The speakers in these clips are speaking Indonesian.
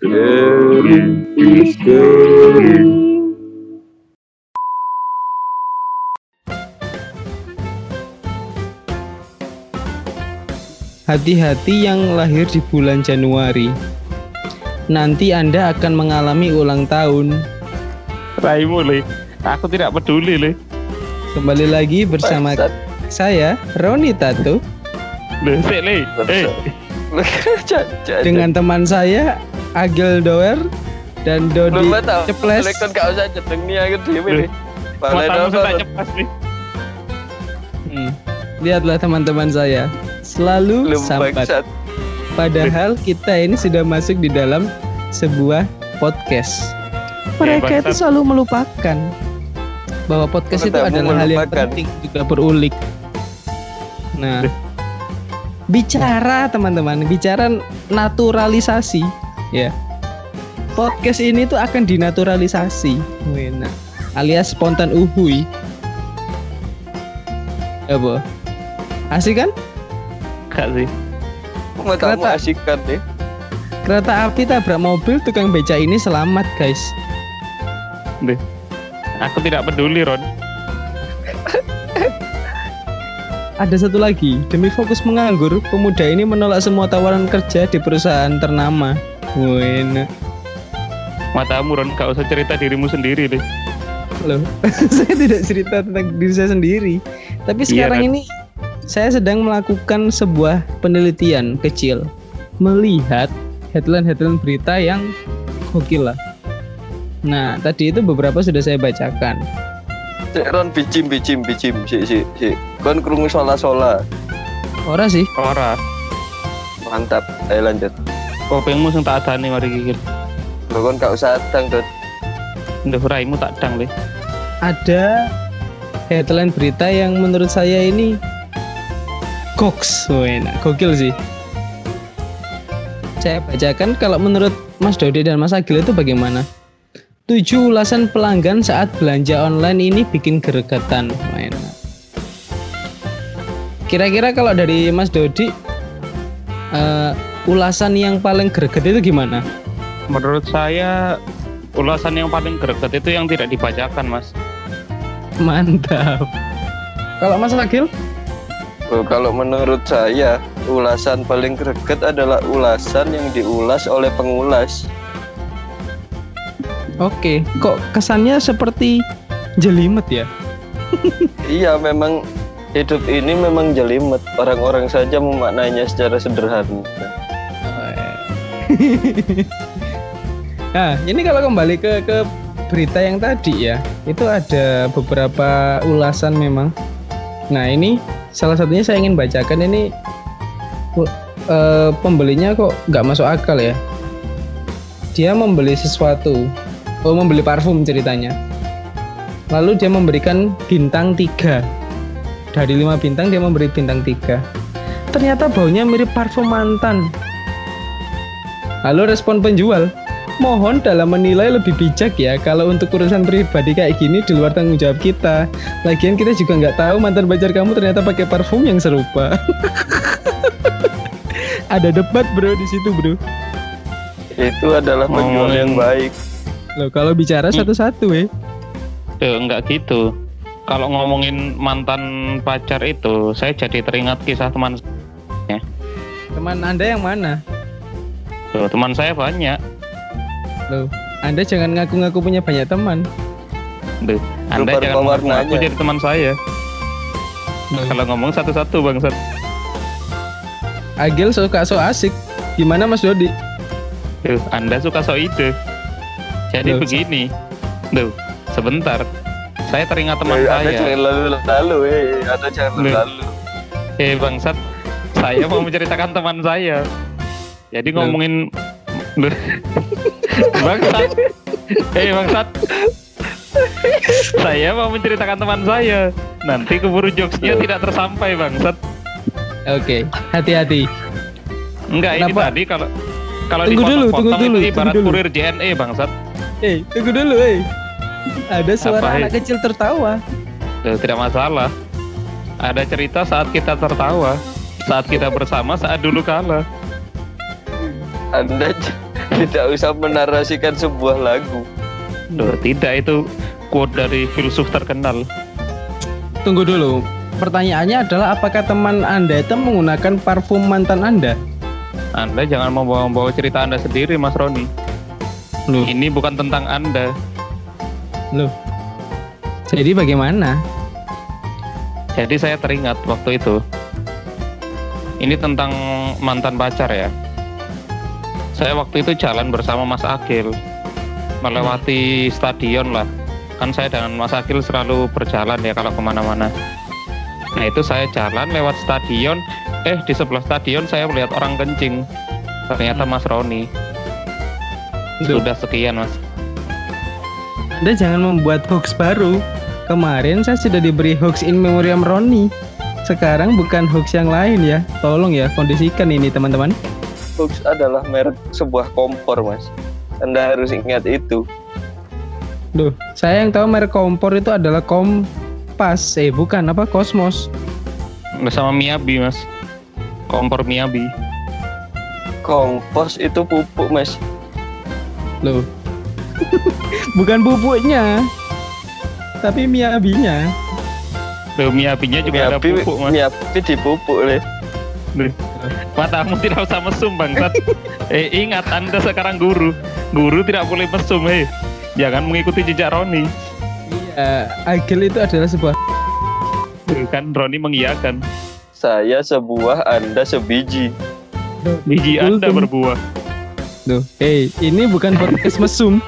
Sharing is caring. Hati-hati yang lahir di bulan Januari. Nanti Anda akan mengalami ulang tahun. Raimu le. Aku tidak peduli le. Kembali lagi bersama Bangsat. saya Roni Tato Le, le. Eh, dengan teman saya Agil Doer dan Dodi Belum. Ceples. Lekon gak usah jedeng nih aku dhewe nih. Matamu. Hmm. Lihatlah teman-teman saya selalu Belum sambat. bangsat. Padahal kita ini sudah masuk di dalam sebuah podcast. Mereka itu selalu melupakan bahwa podcast itu adalah hal yang penting juga berulik. Nah, bicara teman-teman, bicara naturalisasi, ya. Podcast ini tuh akan dinaturalisasi, Wena. alias spontan uhui. Apa? Asik kan? Gak sih. Kereta. asik kan nih. Kereta api tabrak mobil tukang beca ini selamat guys. Le. Aku tidak peduli Ron. Ada satu lagi, demi fokus menganggur, pemuda ini menolak semua tawaran kerja di perusahaan ternama. Wena. Matamu Ron, gak usah cerita dirimu sendiri le. Loh, saya tidak cerita tentang diri saya sendiri. Tapi Iya, sekarang kan? ini saya sedang melakukan sebuah penelitian kecil. Melihat headline-headline berita yang gokil lah. Nah, tadi itu beberapa sudah saya bacakan. Cek Ron bicim bicim bicim si si si. Kon krungu sola sola. Ora sih, Ora. Mantap. Ayo lanjut. Kopengmu sing tak adani mari gigil. Lo kon gak usah dang dot. Nduh raimu tak dang le. ada headline berita yang menurut saya ini goks, enak, gokil sih. Saya bacakan kalau menurut Mas Dodi dan Mas Agil itu bagaimana? Tujuh ulasan pelanggan saat belanja online ini bikin geregetan. Wah, enak. Kira-kira kalau dari Mas Dodi eh, ulasan yang paling greget itu gimana? Menurut saya ulasan yang paling greget itu yang tidak dibacakan mas. Mantap. Kalau Mas Agil? Oh, kalau menurut saya ulasan paling greget adalah ulasan yang diulas oleh pengulas. Oke, kok kesannya seperti jelimet ya? Iya memang hidup ini memang jelimet. Orang-orang saja memaknainya secara sederhana. nah, ini kalau kembali ke ke berita yang tadi ya, itu ada beberapa ulasan memang. Nah, ini salah satunya saya ingin bacakan ini u- eh, pembelinya kok nggak masuk akal ya. Dia membeli sesuatu, oh membeli parfum ceritanya. Lalu dia memberikan bintang 3 dari lima bintang dia memberi bintang 3 ternyata baunya mirip parfum mantan Lalu respon penjual, mohon dalam menilai lebih bijak ya kalau untuk urusan pribadi kayak gini di luar tanggung jawab kita. Lagian kita juga nggak tahu mantan pacar kamu ternyata pakai parfum yang serupa. Ada debat bro di situ bro. Itu adalah penjual yang baik. Loh kalau bicara satu-satu eh. Duh, enggak gitu. Kalau ngomongin mantan pacar itu, saya jadi teringat kisah teman Teman anda yang mana? Tuh, teman saya banyak. Loh, anda jangan ngaku-ngaku punya banyak teman. Duh, Anda Rupa-rupa jangan warnanya. jadi teman saya. Kalau ngomong satu-satu bangsat. Agil suka so asik. Gimana Mas Dodi? Duh, Anda suka so ide. Jadi Loh, begini. Duh, sebentar. Saya teringat teman Eh, Anda saya. jangan lalu-lalu, eh. Anda jangan Loh. lalu. Eh bangsat, saya mau menceritakan teman saya. Jadi ngomongin bangsat. Eh bangsat. saya mau menceritakan teman saya. Nanti keburu jokesnya tidak tersampai bangsat. Oke, hati-hati. Enggak ini tadi kalau kalau Tunggu dulu, tunggu dulu, itu ibarat tunggu dulu. kurir JNE bangsat. Eh, tunggu dulu, eh. Ada suara Apa, eh? anak kecil tertawa. Loh, tidak masalah. Ada cerita saat kita tertawa, saat kita bersama, saat dulu kala. Anda Tidak usah menarasikan sebuah lagu. Loh, tidak itu quote dari filsuf terkenal. Tunggu dulu. Pertanyaannya adalah apakah teman Anda itu menggunakan parfum mantan Anda? Anda jangan membawa-bawa cerita Anda sendiri, Mas Roni. Loh, Ini bukan tentang Anda. loh. Jadi bagaimana? Jadi saya teringat waktu itu. Ini tentang mantan pacar ya. Saya waktu itu jalan bersama Mas Akil. Melewati stadion lah. Kan saya dengan Mas Akil selalu berjalan ya kalau ke mana-mana. Nah itu saya jalan lewat stadion. Eh di sebelah stadion saya melihat orang kencing. Ternyata Mas Roni. Loh, Sudah sekian Mas. Anda jangan membuat hoax baru. Kemarin saya sudah diberi hoax in memoriam Roni. Sekarang bukan hoax yang lain ya. Tolong ya kondisikan ini teman-teman. Hoax adalah merek sebuah kompor, Mas. Anda harus ingat itu. Duh, saya yang tahu merek kompor itu adalah Kompas. Eh, bukan apa Kosmos. Bersama Miyabi Mas. Kompor Miyabi. Kompos itu pupuk, Mas. Loh. bukan pupuknya. Tapi Miyabinya. Loh Miyabinya juga ada Miyabi, pupuk Mas. Miyabi dipupuk, Le. Matamu tidak usah mesum bangsat. eh ingat Anda sekarang guru. Guru tidak boleh mesum hei. Jangan mengikuti jejak Roni. Iya, Agil itu adalah sebuah Kan Roni mengiyakan. Saya sebuah, Anda sebiji. Biji Anda berbuah. Duh, eh, ini bukan podcast mesum.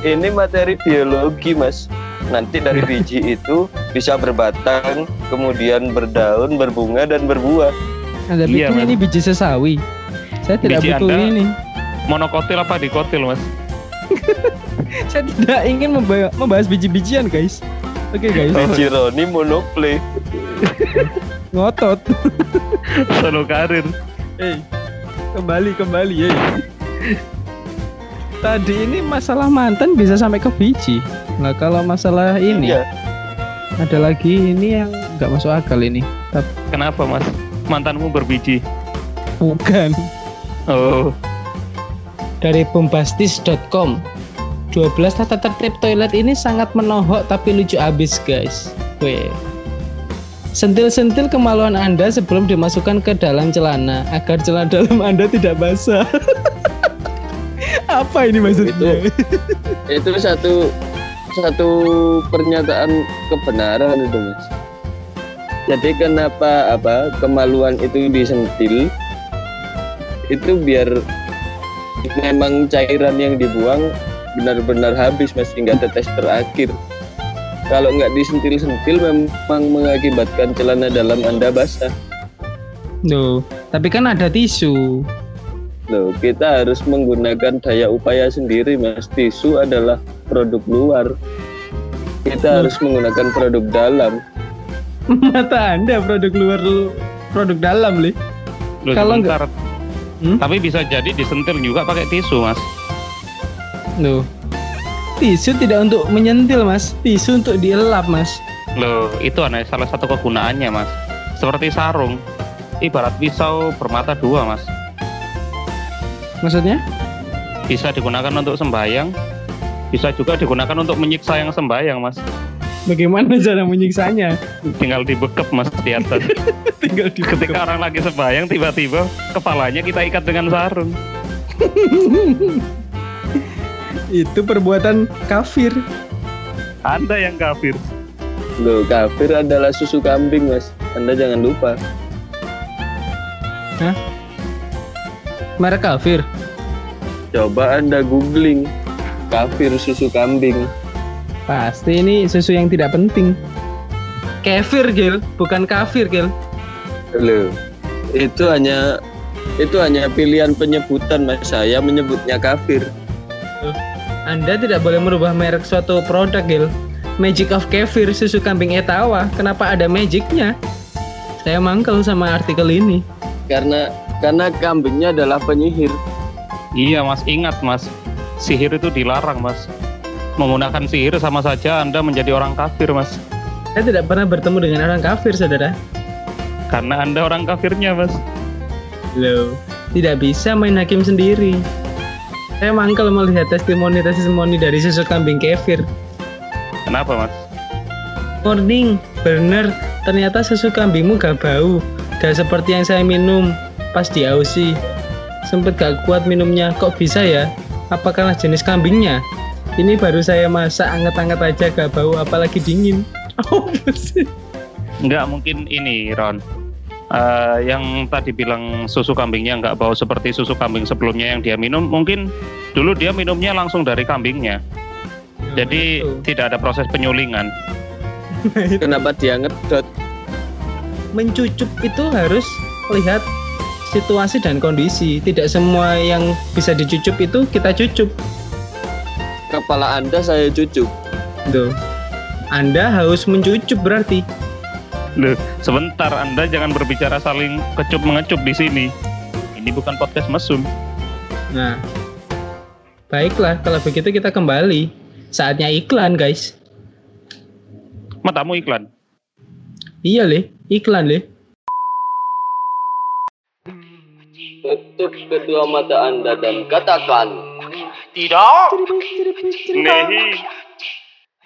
Ini materi biologi, Mas. Nanti dari biji itu bisa berbatang, kemudian berdaun, berbunga, dan berbuah. Anda Iya, pikir Mas. ini biji sesawi? Saya tidak Biji butuh Anda- ini. Monokotil apa dikotil mas? Saya tidak ingin memba- membahas biji-bijian, guys. Oke, guys. Biji Roni monople. Ngotot. Solo karir. Hey, kembali kembali, hey. Tadi ini masalah mantan bisa sampai ke biji. Nah, kalau masalah ini Iya. ada lagi ini yang nggak masuk akal ini. Tapi Kenapa mas? Mantanmu berbiji. bukan. Oh, Dari bombastis.com 12 tata tertib toilet ini sangat menohok tapi lucu abis guys. Weh. Sentil-sentil kemaluan Anda sebelum dimasukkan ke dalam celana agar celana dalam Anda tidak basah. Apa ini maksudnya? Itu satu satu pernyataan kebenaran itu, Mas. Jadi kenapa apa kemaluan itu disentil? Itu biar memang cairan yang dibuang benar-benar habis mas hingga tetes terakhir. Kalau nggak disentil-sentil memang mengakibatkan celana dalam anda basah. Loh, tapi kan ada tisu. Loh, kita harus menggunakan daya upaya sendiri, Mas. Tisu adalah produk luar. Kita harus menggunakan produk dalam. Mata Anda produk luar produk dalam, Li. Loh, Kalau sebentar. Hmm? Tapi bisa jadi disentil juga pakai tisu mas. Loh. Tisu tidak untuk menyentil, Mas. Tisu untuk dielap, Mas. Loh, itu aneh salah satu kegunaannya mas. Seperti sarung. Ibarat pisau bermata dua mas. Maksudnya? Bisa digunakan untuk sembayang. Bisa juga digunakan untuk menyiksa yang sembayang mas. Bagaimana cara menyiksanya? Tinggal dibekep mas di atas. Tinggal di Ketika orang lagi sembayang tiba-tiba kepalanya kita ikat dengan sarung. itu perbuatan kafir. Anda yang kafir. Loh, kafir adalah susu kambing, Mas. Anda jangan lupa. Merek kafir. Coba Anda googling kafir susu kambing. Pasti ini susu yang tidak penting. Kefir, Gil, bukan kafir, Gil. Loh, itu hanya itu hanya pilihan penyebutan, Mas. Saya menyebutnya kafir. Anda tidak boleh merubah merek suatu produk, Gil. Magic of Kefir susu kambing etawa. Kenapa ada magicnya? Saya mangkel sama artikel ini. Karena karena kambingnya adalah penyihir. Iya mas, ingat mas. Sihir itu dilarang mas. Menggunakan sihir sama saja Anda menjadi orang kafir mas. Saya tidak pernah bertemu dengan orang kafir, saudara. Karena Anda orang kafirnya mas. Loh, tidak bisa main hakim sendiri. Saya mangkel melihat testimoni-testimoni dari susu kambing kefir. Kenapa mas? Morning, bener. Ternyata susu kambingmu gak bau. Gak seperti yang saya minum pas di Aussie. Sempet gak kuat minumnya. Kok bisa ya? Apa karena jenis kambingnya? Ini baru saya masak anget-anget aja gak bau apalagi dingin. Apa sih? Nggak mungkin ini Ron. Eh, yang tadi bilang susu kambingnya nggak bau seperti susu kambing sebelumnya yang dia minum, mungkin dulu dia minumnya langsung dari kambingnya. Jadi Itu. tidak ada proses penyulingan. Kenapa dia ngedot? mencucup itu harus lihat situasi dan kondisi. Tidak semua yang bisa dicucup itu kita cucup. Kepala Anda saya cucuk. Tuh. Anda harus mencucup berarti. Loh, sebentar Anda jangan berbicara saling kecup mengecup di sini. Ini bukan podcast mesum. Nah. Baiklah, kalau begitu kita kembali. Saatnya iklan, guys. Matamu iklan. Iya, Le. Iklan, Le. Tutup kedua mata Anda dan katakan, Tidak. Nehi.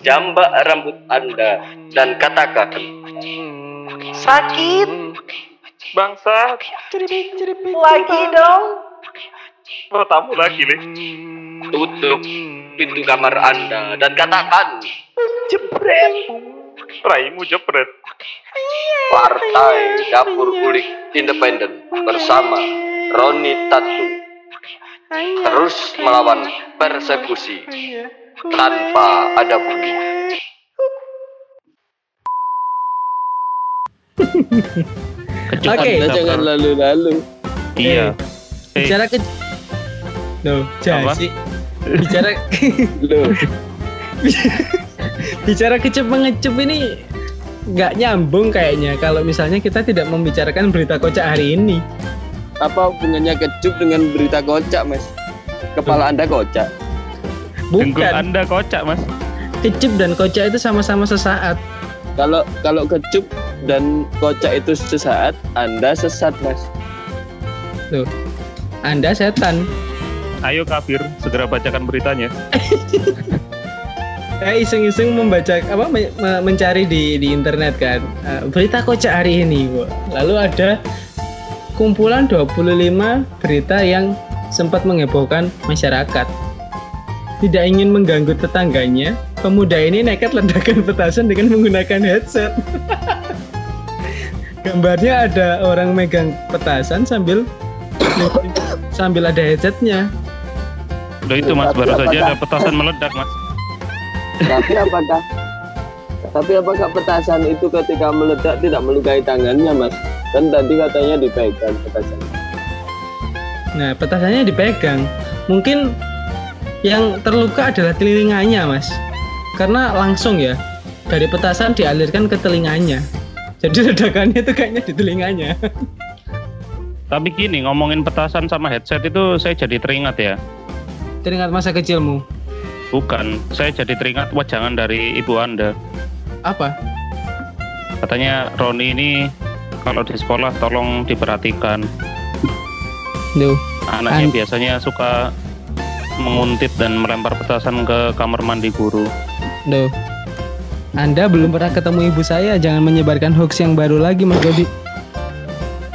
jambak rambut Anda dan katakan, Sakit. Bangsa. Lagi dong. Matamu lagi, Le. tutup pintu kamar Anda dan katakan, Jebret. Raimu jepret. Partai Dapur Kulik Independen bersama Roni Tatu terus melawan persekusi tanpa ada bunyi. Kecup Oke. Jangan lalu-lalu. Iya. Eh, Bicara ke Loh, Apa? jasi. Bicara Loh, bicara kecup mengecup ini nggak nyambung kayaknya kalau misalnya kita tidak membicarakan berita kocak hari ini. Apa hubungannya kecup dengan berita kocak, Mas? Kepala Anda kocak. dengkul Bukan. Anda kocak, Mas. Kecup dan kocak itu sama-sama sesaat. Kalau kalau kecup dan kocak itu sesaat, Anda sesat, Mas. Anda setan. Ayo kafir, segera bacakan beritanya. Saya iseng-iseng membaca apa me- me- mencari di di internet kan eh, berita kocak hari ini. Wah. Lalu ada kumpulan 25 berita yang sempat menghebohkan masyarakat. Tidak ingin mengganggu tetangganya, pemuda ini nekat ledakan petasan dengan menggunakan headset. Gambarnya ada orang megang petasan sambil sambil ada headsetnya. Udah itu Mas, baru saja ada petasan meledak, Mas. Tapi apakah tapi apakah petasan itu ketika meledak tidak melukai tangannya, Mas? Kan tadi katanya dipegang petasan. Nah, petasannya dipegang. Mungkin yang terluka adalah telinganya, Mas. Karena langsung ya dari petasan dialirkan ke telinganya. Jadi ledakannya itu kayaknya di telinganya. Tapi gini, ngomongin petasan sama headset itu saya jadi teringat ya. Teringat masa kecilmu. Bukan, saya jadi teringat wajangan dari ibu Anda. Apa? Katanya Roni ini kalau di sekolah tolong diperhatikan. Duh, Anaknya An- biasanya suka menguntit dan melempar petasan ke kamar mandi guru. duh. Anda belum pernah ketemu ibu saya, jangan menyebarkan hoax yang baru lagi, Mas Dodi.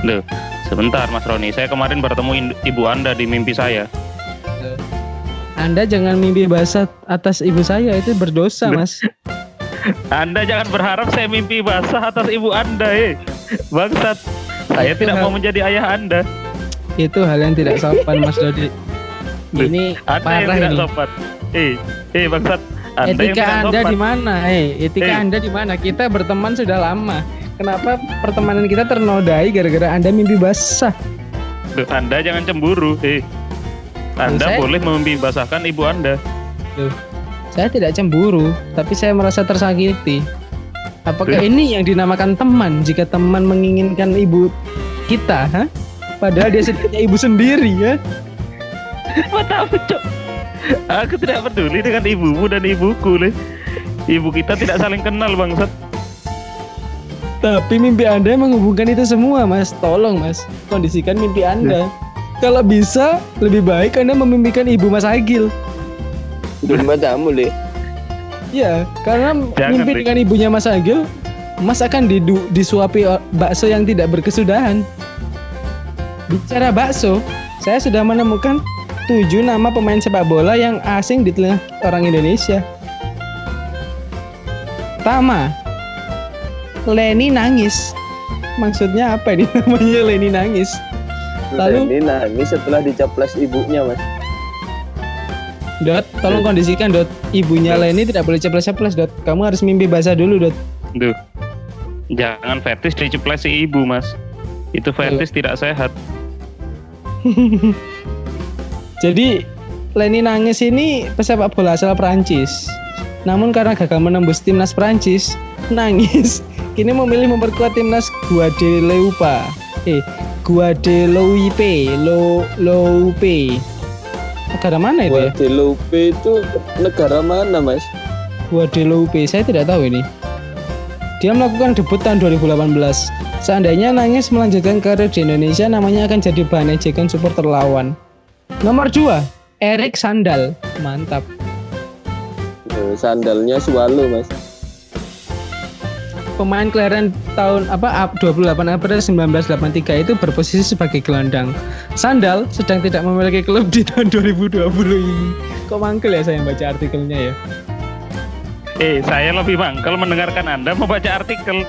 Loh, sebentar Mas Roni, saya kemarin bertemu ibu Anda di mimpi saya. Anda jangan mimpi basah atas ibu saya, itu berdosa, Duh. Mas. Anda jangan berharap saya mimpi basah atas ibu Anda, eh. Bangsat. Saya Itu tidak hal- mau menjadi ayah Anda. Itu hal yang tidak sopan, Mas Dodi. Duh, Ini Anda yang parah tidak ini. sopan. Eh, eh bangsat. Anda yang etika tidak Anda di mana? Eh, etika Eh. Anda di mana? Kita berteman sudah lama. Kenapa pertemanan kita ternodai gara-gara Anda mimpi basah? Duh, anda jangan cemburu, eh. Anda Saya- boleh memimpi basahkan ibu Anda. Saya tidak cemburu, tapi saya merasa tersakiti. Apakah ini yang dinamakan teman jika teman menginginkan ibu kita, ha? Padahal dia sebenarnya ibu sendiri, ya? Matamu, Cok. Aku tidak peduli dengan ibumu dan ibuku, Le. Ibu kita tidak saling kenal, bangsat. Tapi mimpi Anda menghubungkan itu semua, Mas. Tolong, Mas. Kondisikan mimpi Anda. Kalau bisa lebih baik Anda memimpikan ibu Mas Agil. Di rumah tamu, Le. Iya, karena Jangan, mimpi Rik. dengan ibunya Mas Agil, Mas akan didu- disuapi o- bakso yang tidak berkesudahan. Bicara bakso, saya sudah menemukan tujuh nama pemain sepak bola yang asing di telinga orang Indonesia. Pertama, Leni nangis. Maksudnya apa ini namanya Leni nangis? Lalu- Ini nangis setelah dicoples ibunya, Mas. Dot, tolong kondisikan Dot. Ibunya Leni tidak boleh ceples-ceples Dot. Kamu harus mimpi basah dulu Dot. Duh. Jangan fetis diceplesi ibu, Mas. Itu fetis tidak sehat. Jadi Leni nangis ini pesepak bola asal Prancis. Namun karena gagal menembus timnas Prancis, nangis. Kini memilih memperkuat timnas Guadeloupe. Eh, Guadeloupe, Lo Loupe. Negara mana itu ya? Guadeloupe itu negara mana, Mas? Guadeloupe, saya tidak tahu ini. Dia melakukan debut tahun 2018. Seandainya nangis melanjutkan karir di Indonesia, namanya akan jadi bahan ejekan supporter lawan. Nomor 2, Erik Sandal. Mantap. Eh, Sandalnya swallow, Mas. Pemain kelahiran tahun apa ap- 28 April 1983 itu berposisi sebagai gelandang. Sandal sedang tidak memiliki klub di tahun 2020 ini. Kok mangkel ya saya baca artikelnya ya? Eh, saya lebih mangkel mendengarkan Anda membaca artikel.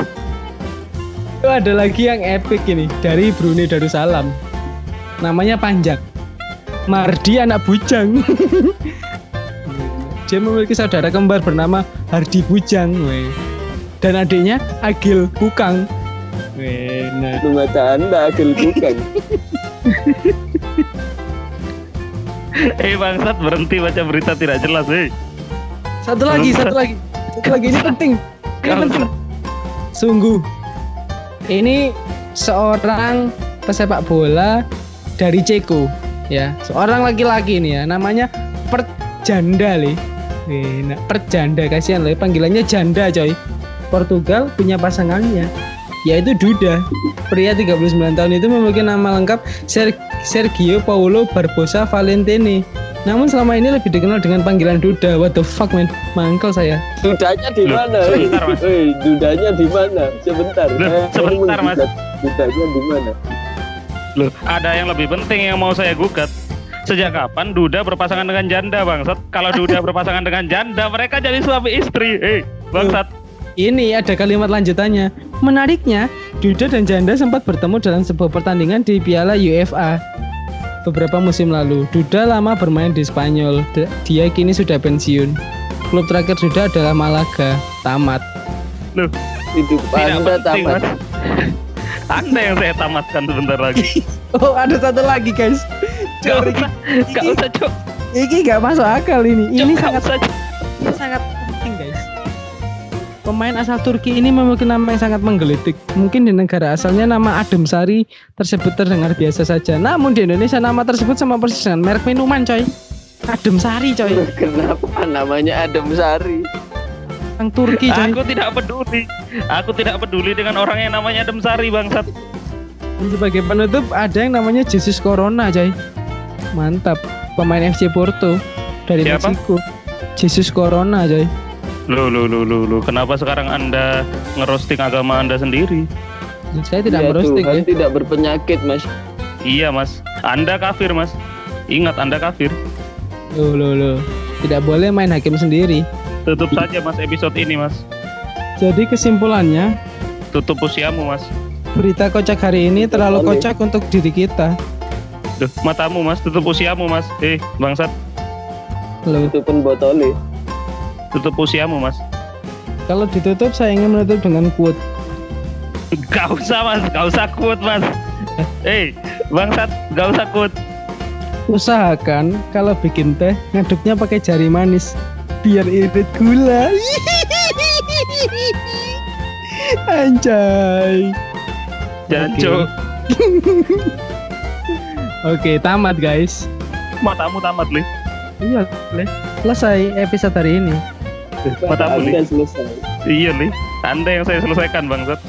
Itu ada lagi yang epic ini dari Brunei Darussalam. Namanya panjang. Mardi anak bujang. Dia memiliki saudara kembar bernama Hardi Bujang. weh. Dan adiknya Agil Kukang. Weh, nah. Lu baca Anda agil bukan. Eh, bangsat berhenti baca berita tidak jelas, eh. Satu lagi, satu lagi. Satu lagi ini penting. Ini penting. Sungguh. Ini seorang pesepak bola dari Ceko, ya. Seorang laki-laki ini ya, namanya Perjanda le. Eh, nah, Perjanda kasihan le, panggilannya Janda coy. Portugal punya pasangannya yaitu Duda. Pria 39 tahun itu memiliki nama lengkap Ser- Sergio Paulo Barbosa Valentini. Namun selama ini lebih dikenal dengan panggilan Duda. What the fuck man? Mangkel saya. Dudanya di mana? hei? sebentar, Mas. Hei, dudanya di mana? Sebentar. Loh, sebentar, Mas. duda- Dudanya di mana? Loh, ada yang lebih penting yang mau saya gugat. Sejak kapan Duda berpasangan dengan janda, bangsat? Kalau Duda berpasangan dengan janda, mereka jadi suami istri. Eh, bangsat. Ini ada kalimat lanjutannya. Menariknya, Duda dan Janda sempat bertemu dalam sebuah pertandingan di Piala UEFA beberapa musim lalu. Duda lama bermain di Spanyol. Dia kini sudah pensiun. Klub terakhir Duda adalah Malaga. Tamat. Loh, Hidup tidak Anda penting, tamat. Mas. Anda yang saya tamatkan sebentar lagi. Oh, ada satu lagi, guys. Gak Cok, usah, gak usah, Cok. Ini nggak masuk akal ini. Ini Cok, gak sangat usah, sangat. Pemain asal Turki ini memiliki nama yang sangat menggelitik. Mungkin di negara asalnya nama Adem Sari tersebut terdengar biasa saja. Namun di Indonesia nama tersebut sama persis dengan merek minuman, coy. Adem Sari, coy. Kenapa namanya Adem Sari? Yang Turki, coy. Aku tidak peduli. Aku tidak peduli dengan orang yang namanya Adem Sari, bangsat. Dan sebagai penutup ada yang namanya Jesus Corona, coy. Mantap. Pemain FC Porto dari Siapa? Meksiko. Jesus Corona, coy. Loh, loh, loh, loh, loh. Kenapa sekarang Anda ngerosting agama Anda sendiri? Saya tidak Ya, merosting Tuhan ya. tidak berpenyakit, Mas. Iya, Mas. Anda kafir, Mas. Ingat Anda kafir. Loh, loh, loh. Tidak boleh main hakim sendiri. Tutup saja, Mas, episode ini, Mas. Jadi kesimpulannya, Tutup usiamu, Mas. berita kocak hari ini terlalu Boleh. kocak untuk diri kita. Duh, matamu, Mas. Tutup usiamu, Mas. Eh, bangsat. Loh, Itu pun botolnya. Tutup usiamu, Mas. kalau ditutup saya ingin menutup dengan quote. Gak usah, Mas. Gak usah kuat, Mas. Eh, bangsat. Gak usah kuat. Usahakan kalau bikin teh ngaduknya pakai jari manis biar irit gula. Anjay. Jangan, Oke. Oke, tamat guys. Matamu tamat, Li. Iya, Le. Selesai episode hari ini. Anda selesai. Iya, Li. Anda yang saya selesaikan, bangsat.